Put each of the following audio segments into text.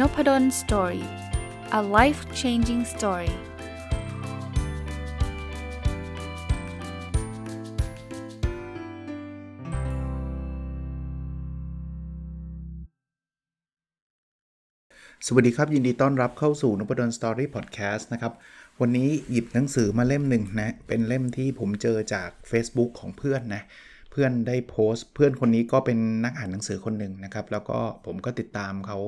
Nopadol Story a life changing story สวัสดีครับ ยินดีต้อนรับเข้าสู่นพดล Story Podcast นะครับ วันนี้หยิบหนังสือมาเล่มหนึ่งนะ เป็นเล่มที่ผมเจอจาก Facebook ของเพื่อนนะ เพื่อนได้โพสต์ เพื่อนคนนี้ก็เป็นนักอ่านหนังสือคนหนึ่งนะครับ แล้วก็ผมก็ติดตามเขา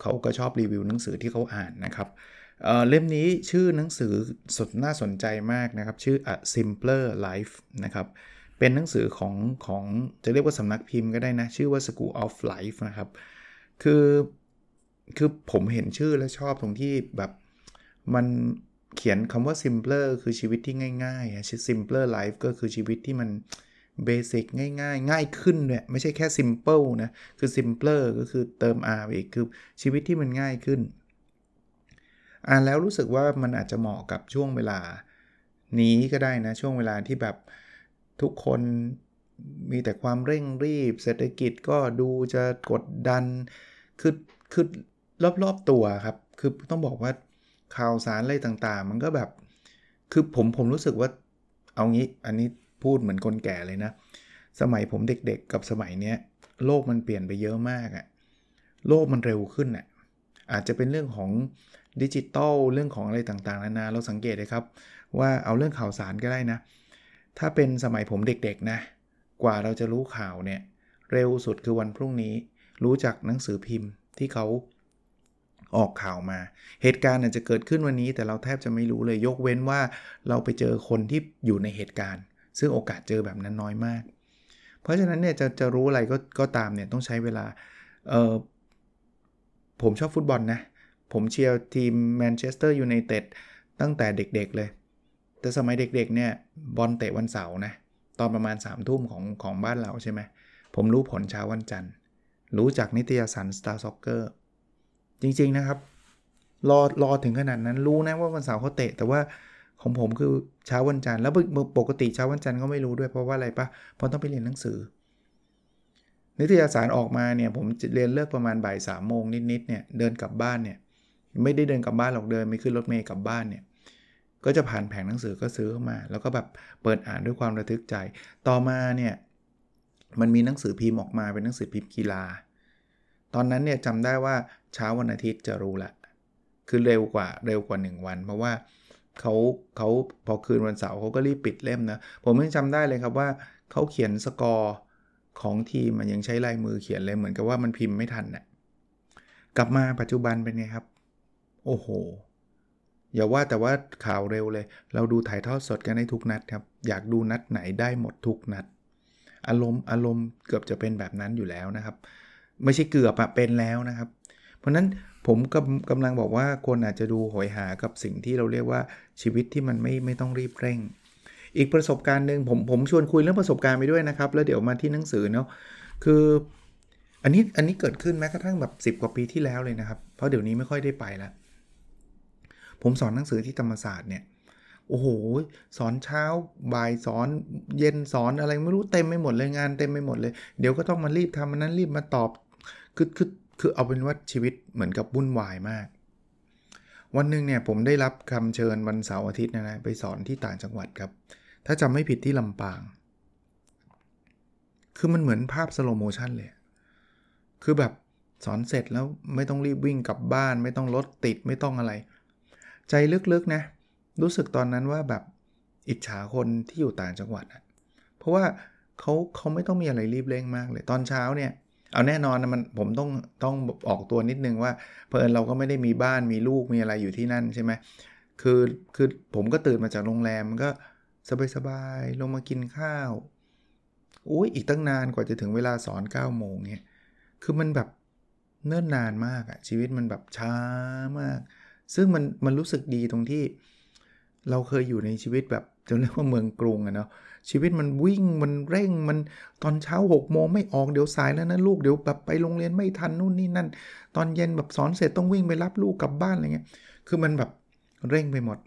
เขาก็ชอบรีวิวหนังสือที่เขาอ่านนะครับเเล่มนี้ชื่อหนังสือสดน่าสนใจมากนะครับ ชื่อ A Simpler Life นะครับ เป็นหนังสือของของจะเรียกว่าสำนักพิมพ์ก็ได้นะ ชื่อว่า School of Life นะครับ คือคือผมเห็นชื่อและชอบตรงที่แบบมันเขียนคำว่า simpler คือชีวิตที่ง่ายๆชื่อ simpler life ก็คือชีวิตที่มันเเบสิกง่ายง่ายง่ายขึ้นเนี่ยไม่ใช่แค่ simple นะคือ simpler ก็คือเติม r ไปอีกคือชีวิตที่มันง่ายขึ้น อ่านแล้วรู้สึกว่ามันอาจจะเหมาะกับช่วงเวลานี้ก็ได้นะ ช่วงเวลาที่แบบทุกคนมีแต่ความเร่งรีบ เศรษฐกิจก็ดูจะกดดัน คือคือรอบๆตัวครับ คือต้องบอกว่าข่าวสารอะไรต่างๆ มันก็แบบ คือผมผมรู้สึกว่าเอางี้อันนี้ พูดเหมือนคนแก่เลยนะ สมัยผมเด็กๆ กับสมัยเนี้ยโลกมันเปลี่ยนไปเยอะมากอะโลกมันเร็วขึ้นอะอาจจะเป็นเรื่องของดิจิตอลเรื่องของอะไรต่างๆนานาเราสังเกตเลยครับ ว่าเอาเรื่องข่าวสารก็ได้นะ ถ้าเป็นสมัยผมเด็กๆนะ กว่าเราจะรู้ข่าวเนี่ย เร็วสุดคือวันพรุ่งนี้ รู้จากหนังสือพิมพ์ที่เขาออกข่าวมา เหตุการณ์อาจจะเกิดขึ้นวันนี้ แต่เราแทบจะไม่รู้เลยยกเว้นว่าเราไปเจอคนที่อยู่ในเหตุการณ์ ซึ่งโอกาสเจอแบบนั้นน้อยมาก เพราะฉะนั้นเนี่ยจะจะรู้อะไรก็ก็ตามเนี่ยต้องใช้เวลาเออผมชอบฟุตบอลนะ ผมเชียร์ทีมแมนเชสเตอร์ยูไนเต็ดตั้งแต่เด็กๆเลย แต่สมัยเด็กๆเนี่ยบอลเตะวันเสาร์นะ ตอนประมาณ3ามทุ่มของของบ้านเราใช่ไหมผมรู้ผลเช้าวันจันทร์ รู้จากนิตยสาร Star Soccer จริงๆนะครับ รอรอถึงขนาดนั้นรู้นะว่าวันเสาร์เขาเตะ แต่ว่า ของผมคือเช้าวันจันทร์แล้วปกติเช้าวันจันทร์ก็ไม่รู้ด้วยเพราะว่าอะไรปะเพราะต้องไปเรียนหนังสือ นิตยสารออกมาเนี่ยผมเรียนเลิกประมาณบ่ายสามโมงนิดๆเนี่ยเดินกลับบ้านเนี่ยไม่ได้เดินกลับบ้านหรอกเดินไม่ขึ้นรถเมล์กลับบ้านเนี่ยก็จะผ่านแผงหนังสือก็ซื้อเข้ามา แล้วก็แบบเปิดอ่านด้วยความระทึกใจ ต่อมาเนี่ยมันมีหนังสือพิมพ์ออกมาเป็นหนังสือพิมพ์กีฬา ตอนนั้นเนี่ยจำได้ว่าเช้าวันอาทิตย์จะรู้ละคือเร็วกว่าเร็วกว่า 1 วัน เพราะว่า เขาเขาพอคืนวันเสาร์เขาก็รีบปิดเล่มนะ ผมยังจำได้เลยครับว่าเขาเขียนสกอร์ของทีมมันยังใช้ลายมือเขียนเลยเหมือนกับว่ามันพิมพ์ไม่ทันนะ่ะกลับมาปัจจุบันเป็นไงครับ โอ้โห อย่าว่าแต่ว่าข่าวเร็วเลย เราดูถ่ายทอดสดกันได้ทุกนัดครับ อยากดูนัดไหนได้หมดทุกนัด อารมณ์อารมณ์เกือบจะเป็นแบบนั้นอยู่แล้วนะครับ ไม่ใช่เกือบอะเป็นแล้วนะครับ เพราะนั้นผมกำกำลังบอกว่าคนอาจจะดูหอยหากับสิ่งที่เราเรียกว่าชีวิตที่มันไม่ไม่ต้องรีบเร่ง อีกประสบการณ์หนึ่งผมผมชวนคุยเรื่องประสบการณ์ไปด้วยนะครับ แล้วเดี๋ยวมาที่หนังสือเนาะคืออันนี้อันนี้เกิดขึ้นแม้กระทั่งแบบ10 กว่าปีที่แล้วเลยนะครับ เพราะเดี๋ยวนี้ไม่ค่อยได้ไปแล้วผมสอนหนังสือที่ธรรมศาสตร์เนี่ยโอ้โห สอนเช้าบ่ายสอนเย็นสอนอะไรไม่รู้เต็มไม่หมดเลยงานเต็มไม่หมดเลย เดี๋ยวก็ต้องมารีบทำมันนั้นรีบมาตอบคือคือ คือเอาเป็นว่าชีวิตเหมือนกับวุ่นวายมาก วันหนึ่งเนี่ยผมได้รับคำเชิญวันเสาร์อาทิตย์นะนะไปสอนที่ต่างจังหวัดครับ ถ้าจำไม่ผิดที่ลำปาง คือมันเหมือนภาพ slow motion เลย คือแบบสอนเสร็จแล้วไม่ต้องรีบวิ่งกลับบ้าน ไม่ต้องรถติดไม่ต้องอะไร ใจลึกๆนะ รู้สึกตอนนั้นว่าแบบอิจฉาคนที่อยู่ต่างจังหวัดอะเพราะว่าเขาเขาไม่ต้องมีอะไรรีบเร่งมากเลย ตอนเช้าเนี่ย เอาแน่นอนนะมันผมต้องต้องออกตัวนิดนึงว่าเพลินเราก็ไม่ได้มีบ้านมีลูกมีอะไรอยู่ที่นั่นใช่ไหมคือคือผมก็ตื่นมาจากโรงแรมมันก็สบายๆลงมากินข้าวอุ้ยอีกตั้งนานกว่าจะถึงเวลาสอน9ก้าโมงเนี่ยคือมันแบบเนิ่นนานมากอะชีวิตมันแบบช้ามาก ซึ่งมันมันรู้สึกดีตรงที่ เราเคยอยู่ในชีวิตแบบ จะเรียกว่าเมืองกรุงอะเนาะชีวิตมันวิ่งมันเร่งมันตอนเช้า6กโมงไม่ออกเดี๋ยวสายแล้วนะลูกเดี๋ยวแบบไปโรงเรียนไม่ทันนู่นนี่นั่น ตอนเย็นแบบสอนเสร็จต้องวิ่งไปรับลูกกลับบ้านอะไรเงี้ยคือมันแบบเร่งไปหมด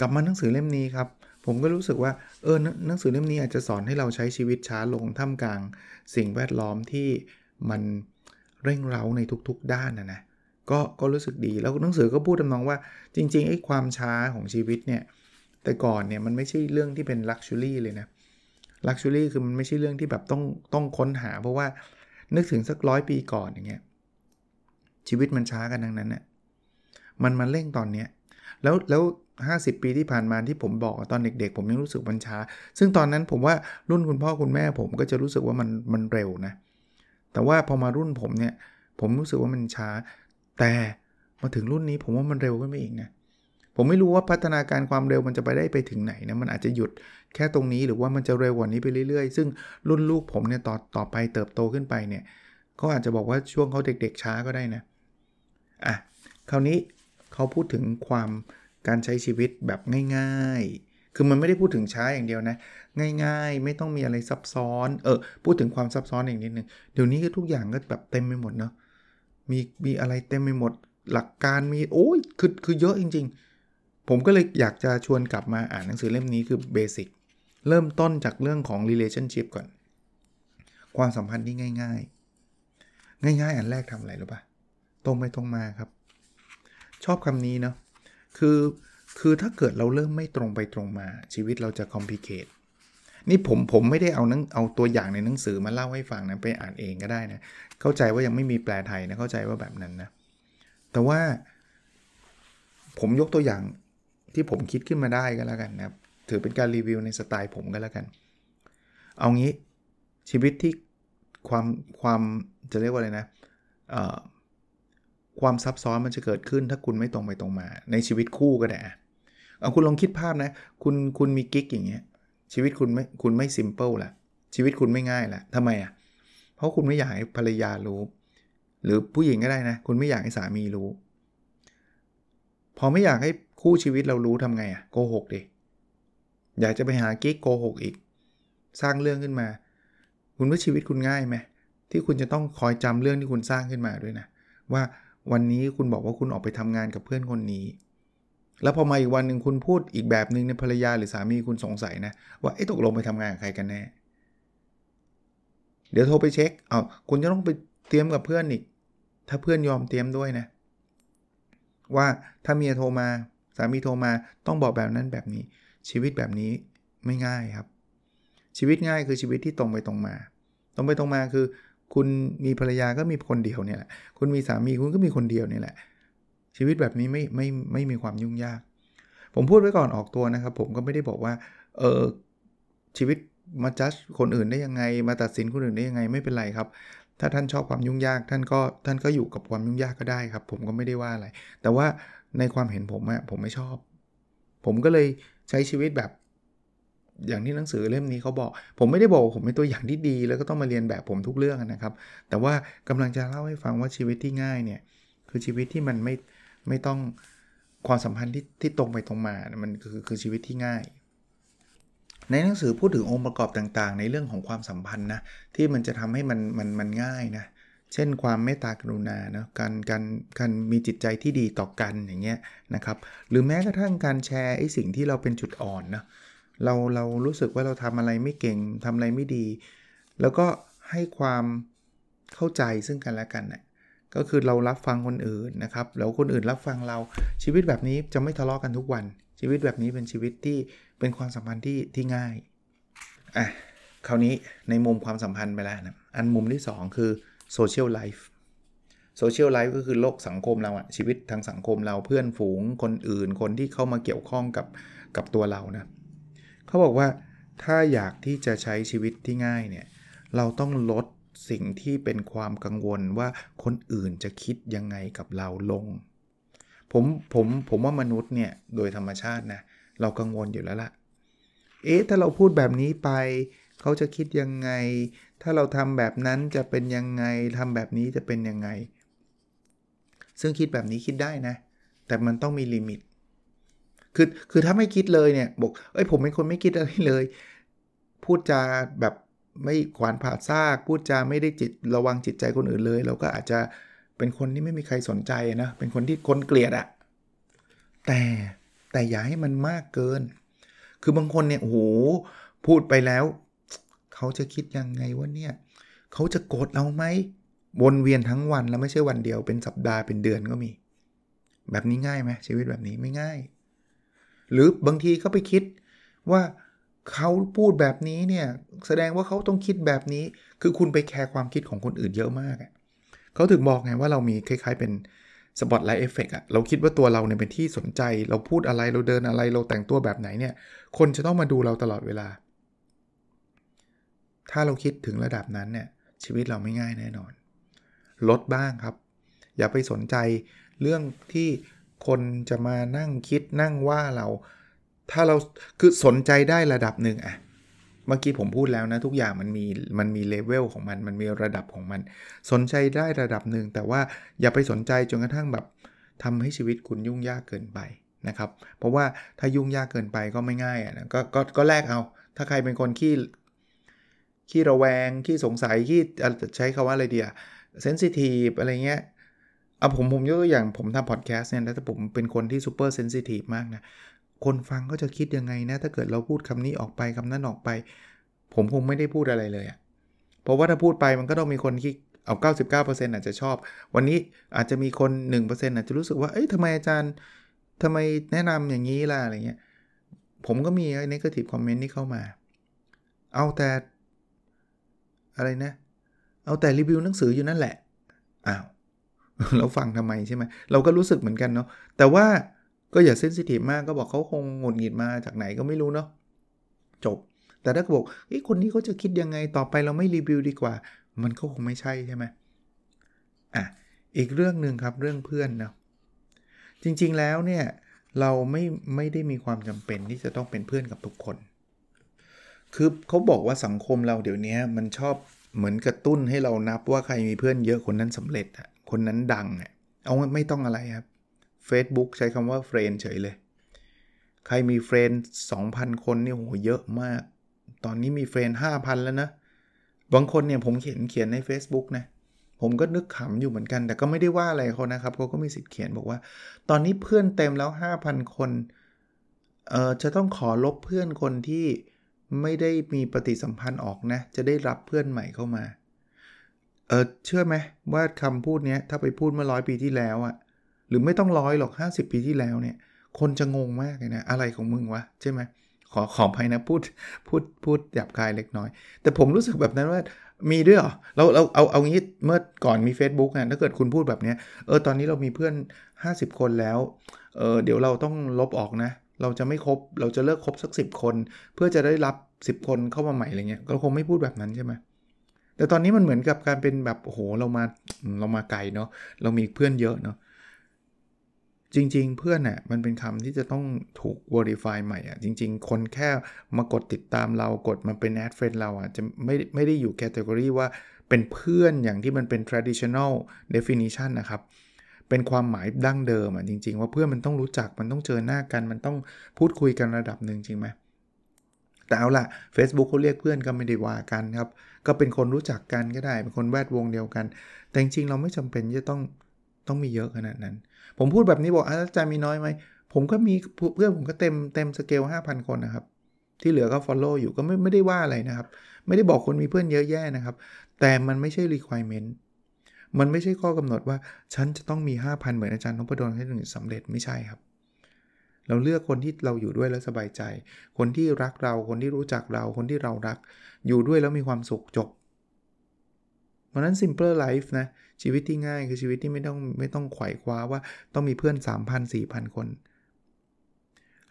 กลับมาหนังสือเล่มนี้ครับ ผมก็รู้สึกว่าเออหนังสือเล่มนี้อาจจะสอนให้เราใช้ชีวิตช้าลงท่ามกลาง สิ่งแวดล้อมที่มันเร่งเร้าในทุกๆด้านนะนะก็ก็รู้สึกดีแล้วหนังสือก็พูดทำนองว่าจริงๆไอ้ความช้าของชีวิตเนี่ย แต่ก่อนเนี่ยมันไม่ใช่เรื่องที่เป็นลักชัวรี่เลยนะลักชัวรี่คือมันไม่ใช่เรื่องที่แบบต้องต้องค้นหา เพราะว่านึกถึงสักร้อยปีก่อนอย่างเงี้ยชีวิตมันช้ากันดังนั้นเนี่ยมันมาเร่งตอนเนี้ยแล้วแล้ว50ปีที่ผ่านมาที่ผมบอกตอนเด็ก ๆ ผมยังรู้สึกมันช้า ซึ่งตอนนั้นผมว่ารุ่นคุณพ่อคุณแม่ผมก็จะรู้สึกว่ามันมันเร็วนะ แต่ว่าพอมารุ่นผมเนี่ย ผมรู้สึกว่ามันช้า แต่มาถึงรุ่นนี้ผมว่ามันเร็วขึ้นไปอีกนะ ผมไม่รู้ว่าพัฒนาการความเร็วมันจะไปได้ไปถึงไหนนะมันอาจจะหยุดแค่ตรงนี้หรือว่ามันจะเร็วกว่านี้ไปเรื่อยๆ ซึ่งรุ่นลูกผมเนี่ยต่อต่อไปเติบโตขึ้นไปเนี่ยเขาอาจจะบอกว่าช่วงเขาเด็กๆช้าก็ได้นะอะคราวนี้เขาพูดถึงความการใช้ชีวิตแบบง่ายๆ คือมันไม่ได้พูดถึงช้าอย่างเดียวนะ ง่ายๆ ไม่ต้องมีอะไรซับซ้อน เออ พูดถึงความซับซ้อนอีกนิดนึง เดี๋ยวนี้ก็ทุกอย่างก็แบบเต็มไปหมดเนาะ มีมีอะไรเต็มไปหมด หลักการมี โอ้ยคือคือเยอะจริง ๆ ผมก็เลยอยากจะชวนกลับมาอ่านหนังสือเล่มนี้คือเบสิกเริ่มต้นจากเรื่องของ relationship ก่อน ความสัมพันธ์ที่ง่าย ๆ ง่าย ๆ อันแรกทำอะไรรู้ปะตรงไปตรงมาครับ ชอบคำนี้เนาะคือคือถ้าเกิดเราเริ่มไม่ตรงไปตรงมา ชีวิตเราจะคอมพลีเคทนี่ผมผมไม่ได้เอานังเอาตัวอย่างในหนังสือมาเล่าให้ฟังนะไปอ่านเองก็ได้นะ เข้าใจว่ายังไม่มีแปลไทยนะเข้าใจว่าแบบนั้นนะ แต่ว่า ผมยกตัวอย่าง ที่ผมคิดขึ้นมาได้ก็แล้วกันนะถือเป็นการรีวิวในสไตล์ผมก็แล้วกัน เอางี้ชีวิตที่ความความจะเรียกว่าอะไรนะความซับซ้อนมันจะเกิดขึ้นถ้าคุณไม่ตรงไปตรงมา ในชีวิตคู่ก็ได้เอาคุณลองคิดภาพนะ คุณคุณมีกิ๊กอย่างเงี้ยชีวิตคุณไม่คุณไม่ซิมเปิลละชีวิตคุณไม่ง่ายละทำไมอะ่ะเพราะคุณไม่อยากให้ภรรยารู้ หรือผู้หญิงก็ได้นะ คุณไม่อยากให้สามีรู้ พอไม่อยากให้ คู่ชีวิตเรารู้ทำไงอะ่ะโกหกดิอยากจะไปหากิ๊กโกหกอีก สร้างเรื่องขึ้นมา คุณว่าชีวิตคุณง่ายไหมที่คุณจะต้องคอยจำเรื่องที่คุณสร้างขึ้นมาด้วยนะ ว่าวันนี้คุณบอกว่าคุณออกไปทำงานกับเพื่อนคนนี้ แล้วพอมาอีกวันหนึ่งคุณพูดอีกแบบหนึ่งในภรรยาหรือสามีคุณสงสัยนะ ว่าไอ้ตกลงไปทำงานกับใครกันแน่ เดี๋ยวโทรไปเช็คเอาคุณจะต้องไปเตรียมกับเพื่อนอีก ถ้าเพื่อนยอมเตรียมด้วยนะ ว่าถ้าเมียโทรมา สามีโทรมาต้องบอกแบบนั้นแบบนี้ ชีวิตแบบนี้ไม่ง่ายครับ ชีวิตง่ายคือชีวิตที่ตรงไปตรงมา ตรงไปตรงมาคือ คุณมีภรรยาก็มีคนเดียวเนี่ยแหละ คุณมีสามีคุณก็มีคนเดียวนี่แหละ ชีวิตแบบนี้ไม่ไม่ไม่มีความยุ่งยาก ผมพูดไว้ก่อนออกตัวนะครับ ผมก็ไม่ได้บอกว่าเออชีวิตมาจัดคนอื่นได้ยังไง มาตัดสินคนอื่นได้ยังไงไม่เป็นไรครับ ถ้าท่านชอบความยุ่งยาก ท่านก็ท่านก็อยู่กับความยุ่งยากก็ได้ครับ ผมก็ไม่ได้ว่าอะไร แต่ว่า ในความเห็นผมอะผมไม่ชอบ ผมก็เลยใช้ชีวิตแบบ อย่างที่หนังสือเล่มนี้เขาบอก ผมไม่ได้บอกผมเป็นตัวอย่างที่ดี แล้วก็ต้องมาเรียนแบบผมทุกเรื่องนะครับ แต่ว่ากำลังจะเล่าให้ฟังว่าชีวิตที่ง่ายเนี่ยคือชีวิตที่มันไม่ไม่ต้องความสัมพันธ์ที่ที่ตรงไปตรงมา มันคือคือชีวิตที่ง่าย ในหนังสือพูดถึงองค์ประกอบต่างๆ ในเรื่องของความสัมพันธ์นะที่มันจะทำให้มันมันมันง่ายนะ เช่นความเมตตากรุณานะการการการมีจิตใจที่ดีต่อกันอย่างเงี้ยนะครับ หรือแม้กระทั่งการแชร์ไอ้สิ่งที่เราเป็นจุดอ่อนนะเราเรารู้สึกว่าเราทำอะไรไม่เก่งทำอะไรไม่ดี แล้วก็ให้ความเข้าใจซึ่งกันและกันนะ่ะก็คือเรารับฟังคนอื่นนะครับแล้วคนอื่นรับฟังเราชีวิตแบบนี้จะไม่ทะเลาะกันทุกวัน ชีวิตแบบนี้เป็นชีวิตที่เป็นความสัมพันธ์ที่ที่ง่ายอะคราวนี้ในมุมความสัมพันธ์ไปแล้วนะอันมุมที่ 2 คือ social life social life ก็คือโลกสังคมเราอะชีวิตทางสังคมเราเพื่อนฝูงคนอื่น คนที่เข้ามาเกี่ยวข้องกับกับตัวเรานะเขาบอกว่าถ้าอยากที่จะใช้ชีวิตที่ง่ายเนี่ยเราต้องลดสิ่งที่เป็นความกังวลว่าคนอื่นจะคิดยังไงกับเราลง ผมผมผมว่ามนุษย์เนี่ยโดยธรรมชาตินะเรากังวลอยู่แล้วละ่ะ เอ๊ะถ้าเราพูดแบบนี้ไป เขาจะคิดยังไง ถ้าเราทำแบบนั้นจะเป็นยังไงทำแบบนี้จะเป็นยังไง ซึ่งคิดแบบนี้คิดได้นะ แต่มันต้องมีลิมิต คือคือถ้าไม่คิดเลยเนี่ยบอกเอ้ยผมเป็นคนไม่คิดอะไรเลย พูดจาแบบไม่ขวานผ่าซาก พูดจาไม่ได้จิตระวังจิตใจคนอื่นเลย เราก็อาจจะเป็นคนที่ไม่มีใครสนใจนะ เป็นคนที่คนเกลียดอะแต่แต่อย่าให้มันมากเกิน คือบางคนเนี่ยโอ้โหพูดไปแล้ว เขาจะคิดยังไงวะเนี่ยเขาจะโกรธเราไหมวนเวียนทั้งวันแล้วไม่ใช่วันเดียวเป็นสัปดาห์เป็นเดือนก็มี แบบนี้ง่ายไหมชีวิตแบบนี้ไม่ง่าย หรือบางทีก็ไปคิดว่าเขาพูดแบบนี้เนี่ยแสดงว่าเขาต้องคิดแบบนี้ คือคุณไปแคร์ความคิดของคนอื่นเยอะมากเขาถึงบอกไงว่าเรามีคล้ายๆเป็น spotlight effect อะเราคิดว่าตัวเราเนี่ยเป็นที่สนใจ เราพูดอะไรเราเดินอะไรเราแต่งตัวแบบไหนเนี่ย คนจะต้องมาดูเราตลอดเวลา ถ้าเราคิดถึงระดับนั้นเนี่ยชีวิตเราไม่ง่ายแน่นอน ลดบ้างครับ อย่าไปสนใจเรื่องที่คนจะมานั่งคิดนั่งว่าเรา ถ้าเราคือสนใจได้ระดับหนึ่งอะเมื่อกี้ผมพูดแล้วนะ ทุกอย่างมันมีมันมีเลเวลของมัน มันมีระดับของมัน สนใจได้ระดับหนึ่งแต่ว่าอย่าไปสนใจจนกระทั่งแบบทำให้ชีวิตคุณยุ่งยากเกินไปนะครับ เพราะว่าถ้ายุ่งยากเกินไปก็ไม่ง่ายอะนะกก็ก็แลกเอา ถ้าใครเป็นคนขี้ ขี้ระแวง ขี้สงสัย ขี้จะใช้คาว่าอะไรเดียเซนซิทีฟอะไรเงี้ยเอาผมผมยกตัวอย่างผมทำพอดแคสต์เนี่ยถ้าผมเป็นคนที่ซูเปอร์เซนซิทีฟมากนะ คนฟังก็จะคิดยังไงนะ ถ้าเกิดเราพูดคำนี้ออกไปคำนั้นออกไป ผมคงไม่ได้พูดอะไรเลยอะเพราะว่าถ้าพูดไปมันก็ต้องมีคนที่เอา 99%อาจจะชอบ วันนี้อาจจะมีคน 1%อาจจะรู้สึกว่า เอ้ยทำไมอาจารย์ทำไมแนะนำอย่างนี้ล่ะ อะไรเงี้ย ผมก็มีไอ้นกาทีฟคอมเมนต์นี่เข้ามา เอาแต่ อะไรนะ เอาแต่รีวิวหนังสืออยู่นั่นแหละ อ้าว เราฟังทำไมใช่ไหม เราก็รู้สึกเหมือนกันเนาะ แต่ว่าก็อย่าเซนซิทีฟมากก็บอกเขาคงหงุดหงิดมาจากไหนก็ไม่รู้เนาะ จบ แต่ถ้าบอกไอ้คนนี้เขาจะคิดยังไง ต่อไปเราไม่รีวิวดีกว่า มันก็คงไม่ใช่ใช่ไหมอะ อีกเรื่องหนึ่งครับเรื่องเพื่อนเนาะ จริงๆแล้วเนี่ยเราไม่ไม่ได้มีความจำเป็นที่จะต้องเป็นเพื่อนกับทุกคน คือเขาบอกว่าสังคมเราเดี๋ยวนี้มันชอบเหมือนกระตุ้นให้เรานับว่าใครมีเพื่อนเยอะคนนั้นสำเร็จอะคนนั้นดังอะเอาไม่ต้องอะไรครับ Facebook ใช้คำว่า friend เฉยเลย ใครมี friend 2,000 คนนี่โหเยอะมาก ตอนนี้มี friend 5,000 แล้วนะ บางคนเนี่ยผมเขียนเขียนใน Facebook นะ ผมก็นึกขำอยู่เหมือนกัน แต่ก็ไม่ได้ว่าอะไรเขานะครับเขาก็มีสิทธิ์เขียนบอกว่า ตอนนี้เพื่อนเต็มแล้ว 5,000 คน เอ่อจะต้องขอลบเพื่อนคนที่ ไม่ได้มีปฏิสัมพันธ์ออกนะ จะได้รับเพื่อนใหม่เข้ามา เออเชื่อไหมว่าคำพูดนี้ถ้าไปพูดเมื่อร้อยปีที่แล้วอะหรือไม่ต้องร้อยหรอก 50 ปีที่แล้วเนี่ย คนจะงงมากเลยนะ อะไรของมึงวะ ใช่ไหมขอขอภัยนะพูดพูดพูดหยาบคายเล็กน้อย แต่ผมรู้สึกแบบนั้นว่ามีด้วยเหรอเราเราเอาเอางี้เมื่อก่อนมี Facebook นะถ้าเกิดคุณพูดแบบนี้เออตอนนี้เรามีเพื่อน 50 คนแล้วเออเดี๋ยวเราต้องลบออกนะ เราจะไม่ครบ เราจะเลิกครบสัก 10 คน เพื่อจะได้รับ 10 คนเข้ามาใหม่อะไรเงี้ยก็คงไม่พูดแบบนั้นใช่ไหมแต่ตอนนี้มันเหมือนกับการเป็นแบบโอ้โหเรามาเรามาไกลเนาะเรามีเพื่อนเยอะเนาะจริง ๆ เพื่อนน่ะมันเป็นคำที่จะต้องถูก verify ใหม่อะจริง ๆ คนแค่มากดติดตามเรากดมาเป็น add friend เราอะจะไม่ไม่ได้อยู่แคตตากรีว่าเป็นเพื่อนอย่างที่มันเป็น traditional definition นะครับ เป็นความหมายดั้งเดิมอะจริง ๆ ว่าเพื่อนมันต้องรู้จักมันต้องเจอหน้ากัน มันต้องพูดคุยกันระดับหนึ่งจริงไหมแต่เอาล่ะ Facebook เขาเรียกเพื่อนก็ไม่ได้ว่ากันครับ ก็เป็นคนรู้จักกันก็ได้ เป็นคนแวดวงเดียวกัน แต่จริงๆเราไม่จำเป็นจะต้องต้องมีเยอะขนาดนั้น ผมพูดแบบนี้บอกอาจารย์มีน้อยไหม ผมก็มีเพื่อนผมก็เต็มเต็มสเกล5,000 คนนะครับ ที่เหลือก็ follow อยู่ก็ไม่ไม่ได้ว่าอะไรนะครับ ไม่ได้บอกคนมีเพื่อนเยอะแยะนะครับ แต่มันไม่ใช่ requirement มันไม่ใช่ข้อกำหนดว่า ฉันจะต้องมี 5,000 เหมือนอาจารย์นพดลให้ถึงสำเร็จไม่ใช่ครับ เราเลือกคนที่เราอยู่ด้วยแล้วสบายใจ คนที่รักเรา คนที่รู้จักเรา คนที่เรารัก อยู่ด้วยแล้วมีความสุขจบเพราะนั้น simple life นะ ชีวิตที่ง่ายคือชีวิตที่ไม่ต้องไม่ต้องไขว่คว้าว่าต้องมีเพื่อน 3,000 4,000 คน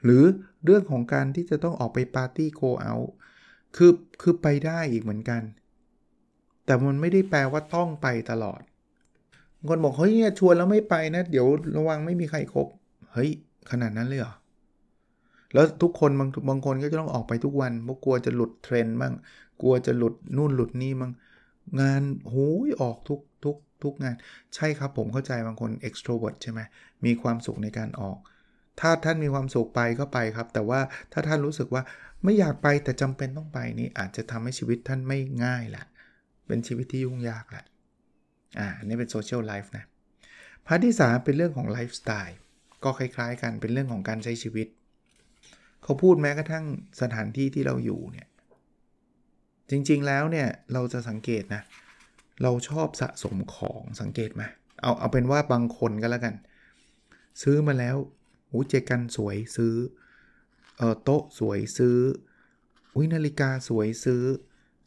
หรือเรื่องของการที่จะต้องออกไปปาร์ตี้โกเอาคือคือไปได้อีกเหมือนกัน แต่มันไม่ได้แปลว่าต้องไปตลอด คนบอกเฮ้ยชวนแล้วไม่ไปนะ เดี๋ยวระวังไม่มีใครครบเฮ้ยขนาดนั้นเลยเหรอแล้วทุกคนบางบางคนก็จะต้องออกไปทุกวันเพราะกลัวจะหลุดเทรนด์บ้างกลัวจะหลุดนู่นหลุดนี่บ้างงานโหยออกทุกทุกทุกงานใช่ครับผมเข้าใจบางคน extrovert ใช่ไหมมีความสุขในการออก ถ้าท่านมีความสุขไปก็ไปครับ แต่ว่าถ้าท่านรู้สึกว่าไม่อยากไปแต่จำเป็นต้องไปนี่อาจจะทำให้ชีวิตท่านไม่ง่ายแหละเป็นชีวิตที่ยุ่งยากแหละ อ่านี่เป็น social life นะ part ที่ 3 เป็นเรื่องของไลฟ์สไตล์ก็คล้ายๆ กันเป็นเรื่องของการใช้ชีวิต เขาพูดแม้กระทั่งสถานที่ที่เราอยู่เนี่ยจริงๆแล้วเนี่ยเราจะสังเกตนะ เราชอบสะสมของสังเกตไหมเอาเอาเป็นว่าบางคนก็แล้วกัน ซื้อมาแล้วหูเจกันสวยซื้อเออโต๊ะสวยซื้ออุ้ยนาฬิกาสวยซื้อ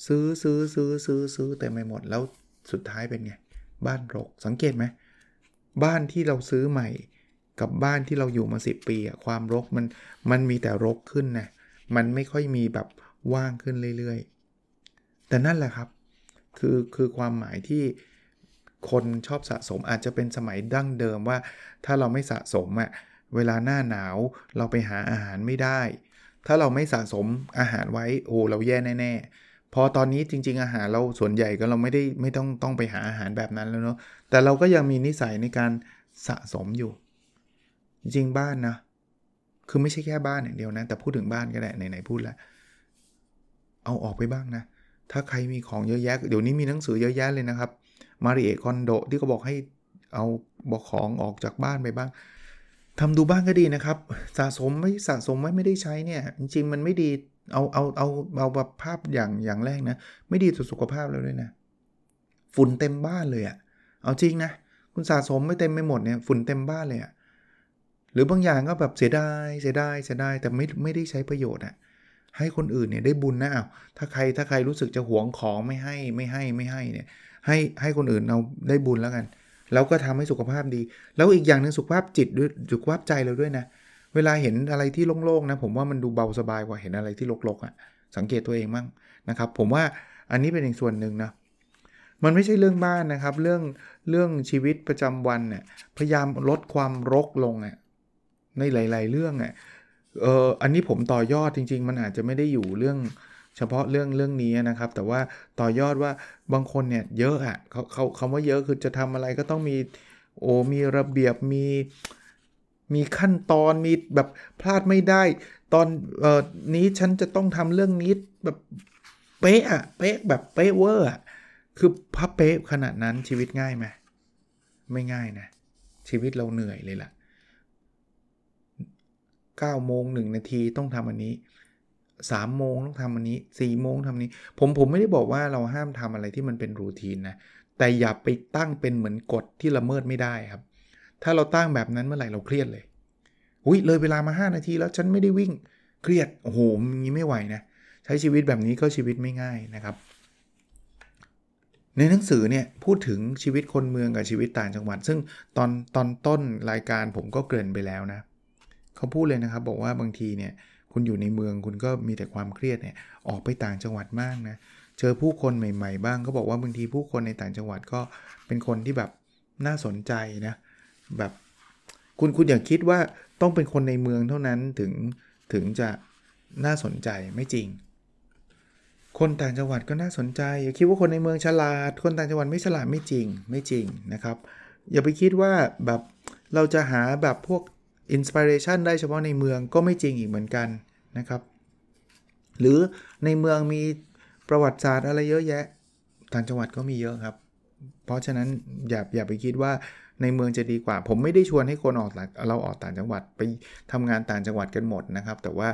ซื้อซื้อซื้อซื้อซื้อเต็มไปหมดแล้วสุดท้ายเป็นไง บ้านรกสังเกตไหมบ้านที่เราซื้อใหม่ กับบ้านที่เราอยู่มา 10 ปีอะความรกมันมันมีแต่รกขึ้นนะมันไม่ค่อยมีแบบว่างขึ้นเรื่อยๆ แต่นั่นแหละครับ คือคือความหมายที่คนชอบสะสมอาจจะเป็นสมัยดั้งเดิมว่า ถ้าเราไม่สะสมอะเวลาหน้าหนาวเราไปหาอาหารไม่ได้ ถ้าเราไม่สะสมอาหารไว้โอ้เราแย่แน่ๆ พอตอนนี้จริง ๆ อาหารเราส่วนใหญ่ก็เราไม่ได้ไม่ต้องต้องไปหาอาหารแบบนั้นแล้วเนาะแต่เราก็ยังมีนิสัยในการสะสมอยู่ จริงบ้านนะคือไม่ใช่แค่บ้านอย่างเดียวนะ แต่พูดถึงบ้านก็ได้ไหนๆพูดแล้วเอาออกไปบ้างนะ ถ้าใครมีของเยอะแยะ เดี๋ยวนี้มีหนังสือเยอะแยะเลยนะครับมาริเอคอนโดที่เขาบอกให้เอาบอกของออกจากบ้านไปบ้างทำดูบ้างก็ดีนะครับ สะสมไม่สะสมไว้ไม่ได้ใช้เนี่ย จริงๆมันไม่ดี เอาเอาเอาเอาแบบภาพอย่างอย่างแรกนะ ไม่ดีต่อสุขภาพแล้วด้วยนะ ฝุ่นเต็มบ้านเลยอะเอาจริงนะ คุณสะสมไม่เต็มไม่หมดเนี่ยฝุ่นเต็มบ้านเลยอะหรือบางอย่างก็แบบเสียดายเสียดายเสียดายแต่ไม่ไม่ได้ใช้ประโยชน์อะให้คนอื่นเนี่ยได้บุญนะอ้าวถ้าใครถ้าใครรู้สึกจะหวงของไม่ให้ไม่ให้ไม่ให้เนี่ยให้ให้คนอื่นเอาได้บุญแล้วกัน แล้วก็ทำให้สุขภาพดี แล้วอีกอย่างหนึ่งสุขภาพจิตด้วยสุขภาพใจเราด้วยนะเวลาเห็นอะไรที่โล่งๆนะผมว่ามันดูเบาสบายกว่าเห็นอะไรที่รกๆอะ่ะสังเกตตัวเองมั่งนะครับ ผมว่าอันนี้เป็นอีกส่วนหนึ่งนะมันไม่ใช่เรื่องบ้านนะครับ เรื่องเรื่องชีวิตประจำวันเนี่ยพยายามลดความรกลงอะในหลาย ๆ เรื่องอะเอออันนี้ผมต่อยอดจริง ๆ มันอาจจะไม่ได้อยู่เรื่องเฉพาะเรื่องเรื่องนี้นะครับ แต่ว่าต่อยอดว่าบางคนเนี่ยเยอะอะ่ะเขาเขาคำว่าเยอะคือจะทำอะไรก็ต้องมีโอ้มีระเบียบมี มีขั้นตอนมีแบบพลาดไม่ได้ ตอนเอ่อนี้ฉันจะต้องทำเรื่องนี้แบบเป๊ะอะเป๊ะแบบเป๊ะเวอร์อะคือพับเป๊ะขนาดนั้นชีวิตง่ายไหมไม่ง่ายนะ ชีวิตเราเหนื่อยเลยล่ะ9โมง1นาทีต้องทำอันนี้3โมงต้องทำอันนี้4โมงทำนี้ ผมผมไม่ได้บอกว่าเราห้ามทำอะไรที่มันเป็นรูทีนนะแต่อย่าไปตั้งเป็นเหมือนกฎที่ละเมิดไม่ได้ครับ ถ้าเราตั้งแบบนั้นเมื่อไหร่เราเครียดเลยอุ้ยเลยเวลามา 5 นาทีแล้วฉันไม่ได้วิ่งเครียดโอ้โหงี้ไม่ไหวนะใช้ชีวิตแบบนี้ก็ชีวิตไม่ง่ายนะครับ ในหนังสือเนี่ยพูดถึงชีวิตคนเมืองกับชีวิตต่างจังหวัด ซึ่งตอนตอนต้นรายการผมก็เกริ่นไปแล้วนะเขาพูดเลยนะครับบอกว่าบางทีเนี่ยคุณอยู่ในเมืองคุณก็มีแต่ความเครียดเนี่ยออกไปต่างจังหวัดมากนะเจอผู้คนใหม่ ๆ บ้างก็บอกว่าบางทีผู้คนในต่างจังหวัดก็เป็นคนที่แบบน่าสนใจนะ แบบคุณคุณอย่าคิดว่าต้องเป็นคนในเมืองเท่านั้นถึงถึงจะน่าสนใจไม่จริง คนต่างจังหวัดก็น่าสนใจ อย่าคิดว่าคนในเมืองฉลาด คนต่างจังหวัดไม่ฉลาดไม่จริงไม่จริงนะครับ อย่าไปคิดว่าแบบเราจะหาแบบพวกอินสปิเรชันได้เฉพาะในเมืองก็ไม่จริงอีกเหมือนกันนะครับ หรือในเมืองมีประวัติศาสตร์อะไรเยอะแยะ ต่างจังหวัดก็มีเยอะครับ เพราะฉะนั้นอย่าอย่าไปคิดว่า ในเมืองจะดีกว่า ผมไม่ได้ชวนให้คนออกเราออกต่างจังหวัดไปทำงานต่างจังหวัดกันหมดนะครับ แต่ว่า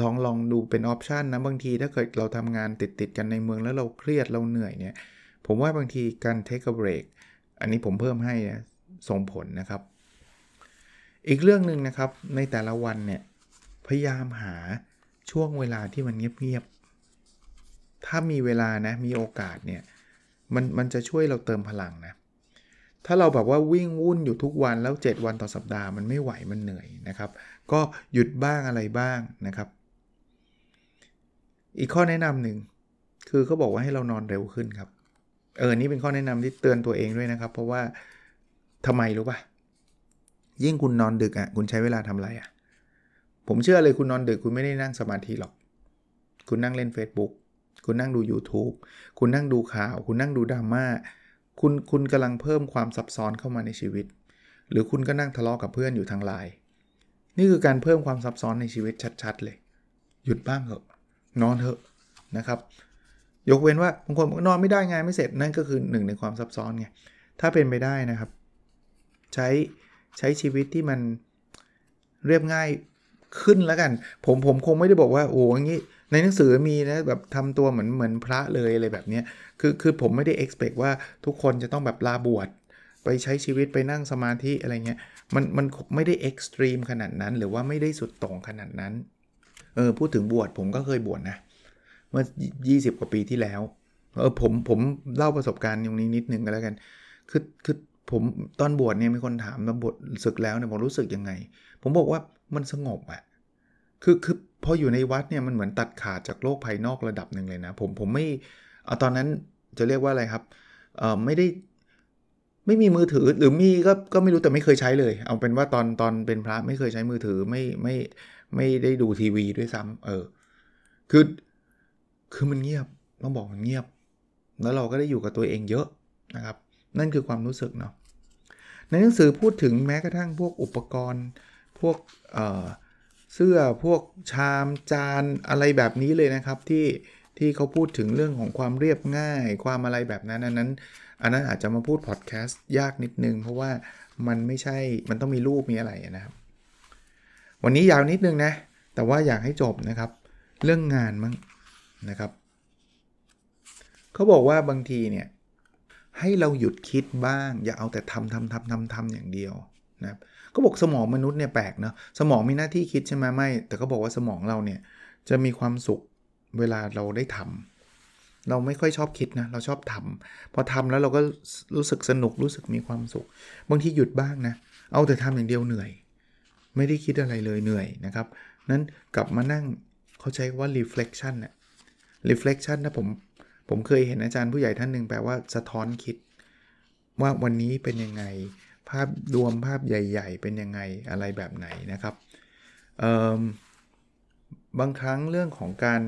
ลองลองดูเป็นออปชันนะบางทีถ้าเกิดเราทำงานติดติดกันในเมืองแล้วเราเครียดเราเหนื่อยเนี่ย ผมว่าบางทีการเทคเบรกอันนี้ผมเพิ่มให้นะส่งผลนะครับ อีกเรื่องหนึ่งนะครับในแต่ละวันเนี่ยพยายามหาช่วงเวลาที่มันเงียบๆถ้ามีเวลานะมีโอกาสเนี่ยมันมันจะช่วยเราเติมพลังนะ ถ้าเราแบบว่าวิ่งวุ่นอยู่ทุกวันแล้ว 7 วันต่อสัปดาห์มันไม่ไหวมันเหนื่อยนะครับ ก็หยุดบ้างอะไรบ้างนะครับ อีกข้อแนะนำหนึ่งคือเขาบอกว่าให้เรานอนเร็วขึ้นครับ เออนี่เป็นข้อแนะนำที่เตือนตัวเองด้วยนะครับ เพราะว่าทำไมรู้ปะ่ะยิ่งคุณนอนดึกอะ่ะคุณใช้เวลาทำอะไรอะ่ะ ผมเชื่อเลยคุณนอนดึกคุณไม่ได้นั่งสมาธิหรอก คุณนั่งเล่น Facebook คุณนั่งดู YouTube คุณนั่งดูข่าว คุณนั่งดูดราม่า คุณคุณกำลังเพิ่มความซับซ้อนเข้ามาในชีวิต หรือคุณก็นั่งทะเลาะกับเพื่อนอยู่ทางไลน์นี่คือการเพิ่มความซับซ้อนในชีวิตชัด ๆ เลย หยุดบ้างเถอะนอนเถอะนะครับ ยกเว้นว่าบางคนนอนไม่ได้ไงไม่เสร็จนั่นก็คือหนึ่งในความซับซ้อนไงถ้าเป็นไปได้นะครับ ใช้ใช้ชีวิตที่มันเรียบง่ายขึ้นแล้วกัน ผมผมคงไม่ได้บอกว่าโอ้ยงี้ ในหนังสือมีนะแบบทำตัวเหมือนเหมือนพระเลยอะไรแบบนี้คือคือผมไม่ได้ expect ว่าทุกคนจะต้องแบบลาบวชไปใช้ชีวิตไปนั่งสมาธิอะไรเงี้ยมันมันไม่ได้ extreme ขนาดนั้น หรือว่าไม่ได้สุดโต่งขนาดนั้นเออพูดถึงบวชผมก็เคยบวชนะเมื่อ 20 กว่าปีที่แล้วเออผมผมเล่าประสบการณ์ตรงนี้นิดนึงก็แล้วกัน คือคือผมตอนบวชเนี่ยมีคนถามมาบวชศึกแล้วเนี่ยผมรู้สึกยังไง ผมบอกว่ามันสงบอะ คือคือพออยู่ในวัดเนี่ยมันเหมือนตัดขาดจากโลกภายนอกระดับหนึ่งเลยนะ ผมผมไม่เอาตอนนั้นจะเรียกว่าอะไรครับเออไม่ได้ไม่มีมือถือหรือมีก็ก็ไม่รู้แต่ไม่เคยใช้เลย เอาเป็นว่าตอนตอนเป็นพระไม่เคยใช้มือถือไม่ไม่ไม่ได้ดูทีวีด้วยซ้ำเออ คือคือมันเงียบต้องบอกมันเงียบ แล้วเราก็ได้อยู่กับตัวเองเยอะนะครับ นั่นคือความรู้สึกเนาะในหนังสือพูดถึงแม้กระทั่งพวกอุปกรณ์พวกเอ่อ เสื้อพวกชามจานอะไรแบบนี้เลยนะครับที่ที่เขาพูดถึงเรื่องของความเรียบง่าย ความอะไรแบบนั้นอันนั้น อันนั้นอาจจะมาพูดพอดแคสต์ยากนิดนึง เพราะว่ามันไม่ใช่มันต้องมีรูปมีอะไรนะครับ วันนี้ยาวนิดนึงนะ แต่ว่าอยากให้จบนะครับ เรื่องงานมั้งนะครับเขาบอกว่าบางทีเนี่ยให้เราหยุดคิดบ้าง อย่าเอาแต่ทำทำทำทำทำอย่างเดียว นะครับก็บอกสมองมนุษย์เนี่ยแปลกเนาะสมองมีหน้าที่คิดใช่ไหมไม่ แต่ก็บอกว่าสมองเราเนี่ยจะมีความสุขเวลาเราได้ทำเราไม่ค่อยชอบคิดนะเราชอบทำพอทำแล้วเราก็รู้สึกสนุกรู้สึกมีความสุข บางทีหยุดบ้างนะ เอาแต่ทำอย่างเดียวเหนื่อย ไม่ได้คิดอะไรเลยเหนื่อยนะครับนั้นกลับมานั่งเขาใช้ว่า reflection นะ reflection นะผมผมเคยเห็นอาจารย์ผู้ใหญ่ท่านหนึ่งแปลว่าสะท้อนคิด ว่าวันนี้เป็นยังไง ภาพรวมภาพใหญ่ ๆ เป็นยังไงอะไรแบบไหนนะครับบางครั้งเรื่องของการ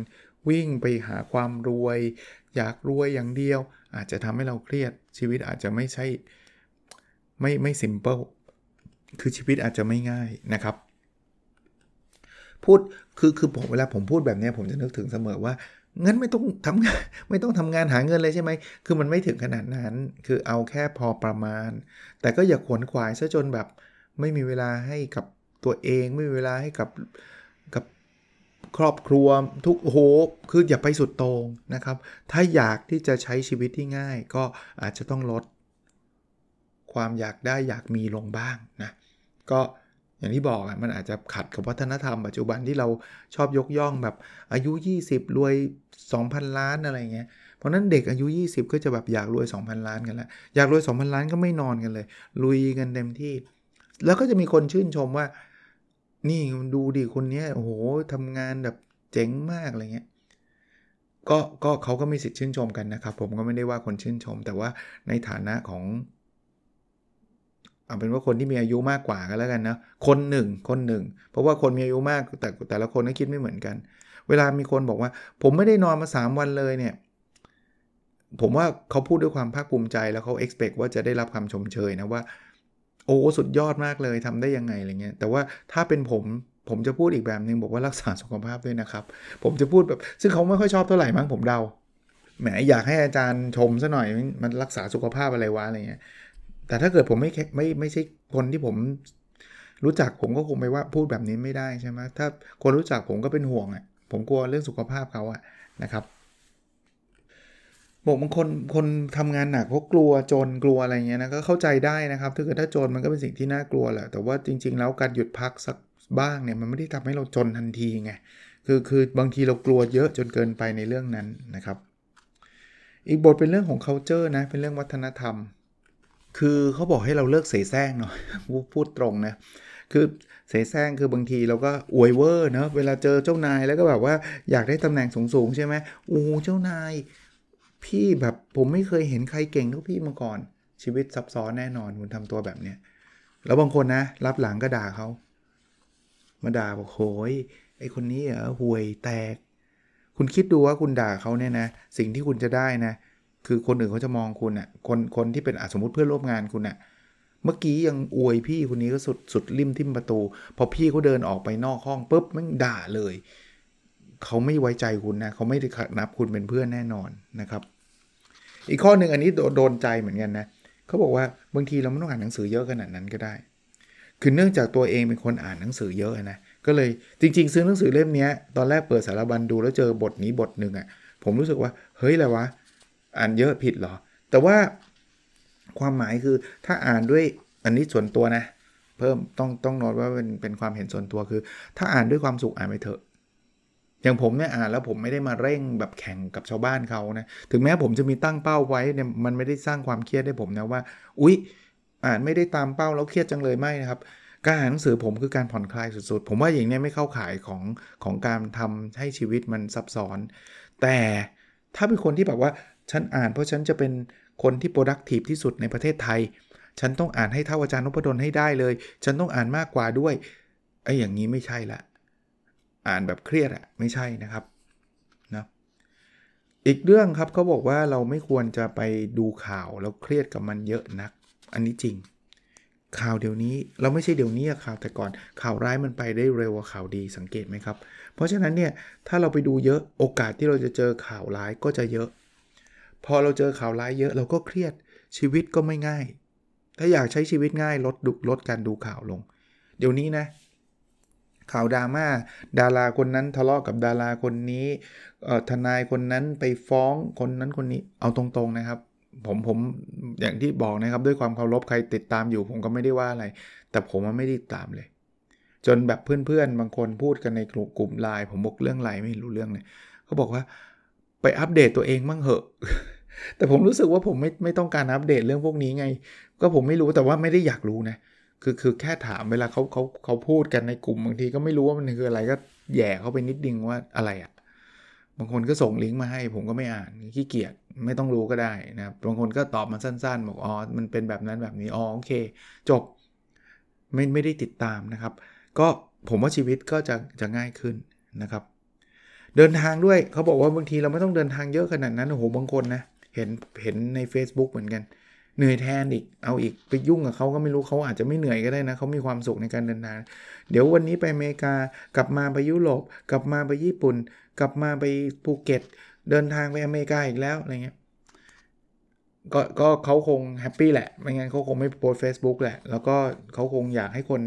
วิ่งไปหาความรวย อยากรวยอย่างเดียว อาจจะทำให้เราเครียดชีวิตอาจจะไม่ใช่ไม่ไม่สิมเปิลคือชีวิตอาจจะไม่ง่ายนะครับ พูดคือคือผมเวลาผมพูดแบบนี้ผมจะนึกถึงเสมอว่า งั้นไม่ต้องทำงานไม่ต้องทำงานหาเงินเลยใช่ไหม คือมันไม่ถึงขนาดนั้น คือเอาแค่พอประมาณ แต่ก็อย่าขวนขวายซะจนแบบไม่มีเวลาให้กับตัวเอง ไม่มีเวลาให้กับกับครอบครัวทุกโหคืออย่าไปสุดโตงนะครับ ถ้าอยากที่จะใช้ชีวิตที่ง่าย ก็อาจจะต้องลด ความอยากได้อยากมีลงบ้างนะ ก็ อย่างที่บอกอะมันอาจจะขัดกับวัฒนธรรมปัจจุบันที่เราชอบยกย่องแบบอายุ 20 รวย 2,000 ล้านอะไรเงี้ยเพราะนั้นเด็กอายุ 20 ก็จะแบบอยากรวย 2,000 ล้านกันแล้วอยากรวย 2,000 ล้านก็ไม่นอนกันเลย ลุยกันเต็มที่ แล้วก็จะมีคนชื่นชมว่า นี่ดูดิคนนี้โอ้โหทำงานแบบเจ๋งมากอะไรเงี้ยก็ก็เขาก็มีสิทธิ์ชื่นชมกันนะครับ ผมก็ไม่ได้ว่าคนชื่นชม แต่ว่าในฐานะของ เอาเป็นว่าคนที่มีอายุมากกว่าก็แล้วกันนะคนหนึ่งคนหนึ่ง เพราะว่าคนมีอายุมากแต่แต่ละคนก็คิดไม่เหมือนกัน เวลามีคนบอกว่า ผมไม่ได้นอนมา 3 วันเลยเนี่ย ผมว่าเขาพูดด้วยความภาคภูมิใจแล้วเขา expect ว่าจะได้รับคำชมเชยนะว่า โอ้สุดยอดมากเลยทำได้ยังไงอะไรเงี้ยแต่ว่าถ้าเป็นผมผมจะพูดอีกแบบหนึ่งบอกว่ารักษาสุขภาพด้วยนะครับ ผมจะพูดแบบซึ่งเขาไม่ค่อยชอบเท่าไหร่มั้งผมเดาแหมอยากให้อาจารย์ชมซะหน่อยมันรักษาสุขภาพอะไรวะอะไรเงี้ย แต่ถ้าเกิดผมไม่ไม่ไม่ใช่คนที่ผมรู้จักผมก็คงไปว่าพูดแบบนี้ไม่ได้ใช่ไหมถ้าคนรู้จักผมก็เป็นห่วงอะผมกลัวเรื่องสุขภาพเขาอะนะครับบอกบางคนคนทำงานหนักเพราะกลัวจนกลัวอะไรเงี้ยนะก็เข้าใจได้นะครับถ้าเกิดถ้าจนมันก็เป็นสิ่งที่น่ากลัวแหละแต่ว่าจริง ๆ แล้วการหยุดพักสักบ้างเนี่ยมันไม่ได้ทำให้เราจนทันทีไงคือคือบางทีเรากลัวเยอะจนเกินไปในเรื่องนั้นนะครับ อีกบทเป็นเรื่องของ culture นะเป็นเรื่องวัฒนธรรม คือเขาบอกให้เราเลิกเสแสร้งหน่อยพูดตรงนะ คือเสแสร้งคือบางทีเราก็อวยเวอร์เนาะเวลาเจอเจ้านายแล้วก็แบบว่าอยากได้ตำแหน่งสูงๆใช่ไหมโอ้เจ้านาย พี่แบบผมไม่เคยเห็นใครเก่งเท่าพี่มาก่อน ชีวิตซับซ้อนแน่นอนคุณทำตัวแบบเนี้ยแล้วบางคนนะ รับหลังก็ด่าเขามาด่าบอกโหยไอคนนี้เหรอห่วยแตก คุณคิดดูว่าคุณด่าเขาเนี่ยนะ สิ่งที่คุณจะได้นะ คือคนอื่นเขาจะมองคุณอะ่ะคนคนที่เป็นสมมติเพื่อนร่วมงานคุณอะ่ะเมื่อกี้ยังอวยพี่คนนี้ก็สุดสุดริมทิมประตู พอพี่เขาเดินออกไปนอกห้องปุ๊บมันด่าเลย เขาไม่ไว้ใจคุณนะเขาไม่ได้นับคุณเป็นเพื่อนแน่นอนนะครับ อีกข้อหนึ่งอันนี้โดนใจเหมือนกันนะเขาบอกว่าบางทีเราไม่ต้องอ่านหนังสือเยอะขนาดนั้นก็ได้ คือเนื่องจากตัวเองเป็นคนอ่านหนังสือเยอะนะก็เลยจริง ๆ ซื้อหนังสือเล่มนี้ตอนแรกเปิดสารบัญดูแล้วเจอบทนี้บทหนึ่งอะ่ะผมรู้สึกว่าเฮ้ยอะไรวะ อ่านเยอะผิดเหรอ แต่ว่าความหมายคือถ้าอ่านด้วยอันนี้ส่วนตัวนะ เพิ่มต้องต้องโน้ตว่าเป็นเป็นความเห็นส่วนตัวคือ ถ้าอ่านด้วยความสุขอ่านไปเถอะ อย่างผมเนี่ยอ่านแล้วผมไม่ได้มาเร่งแบบแข่งกับชาวบ้านเขานะ ถึงแม้ผมจะมีตั้งเป้าไว้เนี่ยมันไม่ได้สร้างความเครียดให้ผมนะว่า อุ๊ย อ่านไม่ได้ตามเป้าแล้วเครียดจังเลยไม่นะครับการอ่านหนังสือผมคือการผ่อนคลายสุดๆ ผมว่าอย่างนี้ไม่เข้าข่ายของของการทำให้ชีวิตมันซับซ้อน แต่ถ้าเป็นคนที่แบบว่า ฉันอ่านเพราะฉันจะเป็นคนที่ productive ที่สุดในประเทศไทย ฉันต้องอ่านให้เท่าอาจารย์นพดลให้ได้เลย ฉันต้องอ่านมากกว่าด้วยไอ้อย่างนี้ไม่ใช่ละ อ่านแบบเครียดอะไม่ใช่นะครับนะอีกเรื่องครับเขาบอกว่าเราไม่ควรจะไปดูข่าวแล้วเครียดกับมันเยอะนัก อันนี้จริง ข่าวเดี๋ยวนี้เราไม่ใช่เดี๋ยวนี้ข่าวแต่ก่อนข่าวร้ายมันไปได้เร็วกว่าข่าวดีสังเกตไหมครับ เพราะฉะนั้นเนี่ยถ้าเราไปดูเยอะโอกาสที่เราจะเจอข่าวร้ายก็จะเยอะ พอเราเจอข่าวร้ายเยอะเราก็เครียดชีวิตก็ไม่ง่าย ถ้าอยากใช้ชีวิตง่ายลดดุลดการดูข่าวลง เดี๋ยวนี้นะ ข่าวดราม่าดาราคนนั้นทะเลาะกับดาราคนนี้ทนายคนนั้นไปฟ้องคนนั้นคนนี้เอาตรงๆนะครับผมผมอย่างที่บอกนะครับด้วยความเคารพใครติดตามอยู่ ผมก็ไม่ได้ว่าอะไร แต่ผมมันไม่ได้ตามเลย จนแบบเพื่อนๆ บางคนพูดกันในกลุ่มไลน์ผมบอกเรื่องไลน์ไม่รู้เรื่องเลยเขาบอกว่า ไปอัปเดตตัวเองมั่งเหอะ แต่ผมรู้สึกว่าผมไม่ไม่ต้องการอัปเดตเรื่องพวกนี้ไง ก็ผมไม่รู้แต่ว่าไม่ได้อยากรู้นะ คือคือแค่ถามเวลาเขาเขาเขาพูดกันในกลุ่มบางทีก็ไม่รู้ว่ามันคืออะไรก็แย่เข้าไปนิดนึงว่าอะไรอะ่ะบางคนก็ส่งลิงก์มาให้ ผมก็ไม่อ่านขี้เกียจไม่ต้องรู้ก็ได้นะครับบางคนก็ตอบมาสั้นๆบอกอ๋อมันเป็นแบบนั้นแบบนี้อ๋อโอเค จบ ไม่ไม่ได้ติดตามนะครับ ก็ผมว่าชีวิตก็จะจะง่ายขึ้นนะครับ เดินทางด้วยเขาบอกว่าบางทีเราไม่ต้องเดินทางเยอะขนาดนั้นโอ้โหบางคนนะเห็นเห็นใน Facebook เหมือนกัน เหนื่อยแทนอีกเอาอีกไปยุ่งกับเขาก็ไม่รู้เขาอาจจะไม่เหนื่อยก็ได้นะเขามีความสุขในการเดินทาง เดี๋ยววันนี้ไปอเมริกากลับมาไปยุโรปกลับมาไปญี่ปุ่น กลับมาไปภูเก็ต เดินทางไปอเมริกาอีกแล้วอะไรเงี้ยก็ก็เขาคง happy แหละไม่งั้นเขาคงไม่โพสเฟซบุ๊กแหละ แล้วก็เขาคงอยากให้คน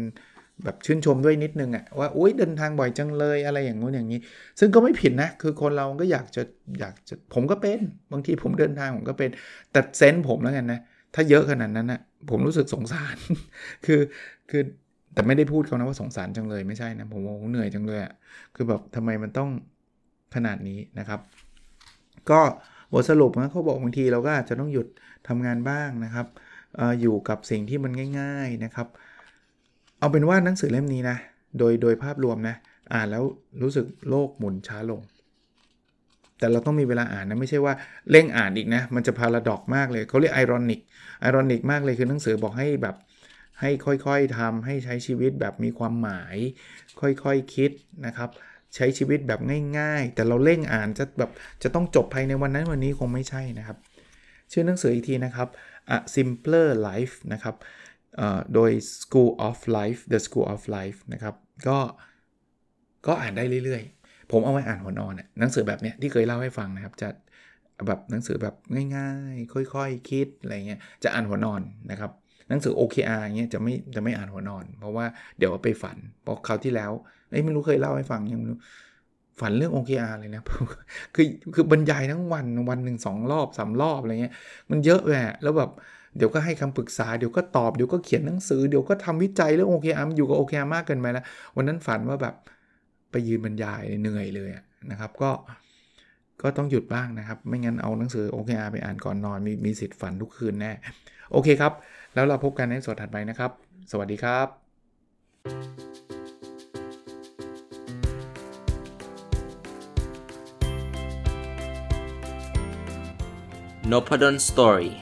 แบบชื่นชมด้วยนิดนึงอะว่าอุ้ยเดินทางบ่อยจังเลยอะไรอย่างงู้นอย่างนี้ ซึ่งก็ไม่ผิดนะ คือคนเราก็อยากจะอยากจะผมก็เป็น บางทีผมเดินทางผมก็เป็น แต่ sense ผมแล้วกันนะ ถ้าเยอะขนาดนั้นนะผมรู้สึกสงสาร คือคือแต่ไม่ได้พูดเขานะว่าสงสารจังเลยไม่ใช่นะ ผมว่าเหนื่อยจังเลยอะคือแบบทำไมมันต้องขนาดนี้นะครับ ก็บทสรุปนะเขาบอกบางทีเราก็อาจจะต้องหยุดทำงานบ้างนะครับ อยู่กับสิ่งที่มันง่าย ๆนะครับ เอาเป็นว่าหนังสือเล่มนี้นะ โดยโดยภาพรวมนะ อ่านแล้วรู้สึกโลกหมุนช้าลง แต่เราต้องมีเวลาอ่านนะ ไม่ใช่ว่าเร่งอ่านอีกนะ มันจะ paradox มากเลยเขาเรียก ironic ironic มากเลยคือหนังสือบอกให้แบบให้ค่อยๆทำให้ใช้ชีวิตแบบมีความหมาย ค่อยๆคคิดนะครับ ใช้ชีวิตแบบง่าย ๆ แต่เราเร่งอ่านจะแบบจะต้องจบภายในวันนั้นวันนี้คงไม่ใช่นะครับ ชื่อหนังสืออีกทีนะครับ A Simpler Life นะครับ โดย School of Life The School of Life นะครับ ก็ก็อ่านได้เรื่อยๆ ผมเอาไว้อ่านหัวนอนหนังสือแบบเนี้ยที่เคยเล่าให้ฟังนะครับจะแบบหนังสือแบบง่ายๆ ค่อยๆคคิดอะไรเงี้ยจะอ่านหัวนอนนะครับหนังสือ OKR เงี้ยจะไม่จะไม่อ่านหัวนอน เพราะว่าเดี๋ยวไปฝันเพราะคราวที่แล้วเอ้ยไม่รู้เคยเล่าให้ฟังยังไม่รู้ฝันเรื่อง OKR เลยนะคือคือบรรยายทั้งวันวันหนึ่งสองรอบสามรอบอะไรเงี้ยมันเยอะแหละแล้วแบบ เดี๋ยวก็ให้คำปรึกษา เดี๋ยวก็ตอบ เดี๋ยวก็เขียนหนังสือ เดี๋ยวก็ทำวิจัยเรื่อง OKR มันอยู่กับ OKR มากเกินไปแล้ว วันนั้นฝันว่าแบบไปยืนบรรยายเหนื่อยเลยนะครับ ก็ ก็ต้องหยุดบ้างนะครับ ไม่งั้นเอาหนังสือ OKR ไปอ่านก่อนนอน มีมีสิทธิ์ฝันทุกคืนแน่ โอเคครับ แล้วเราพบกันในสดถัดไปนะครับ สวัสดีครับ n o p a d o n Story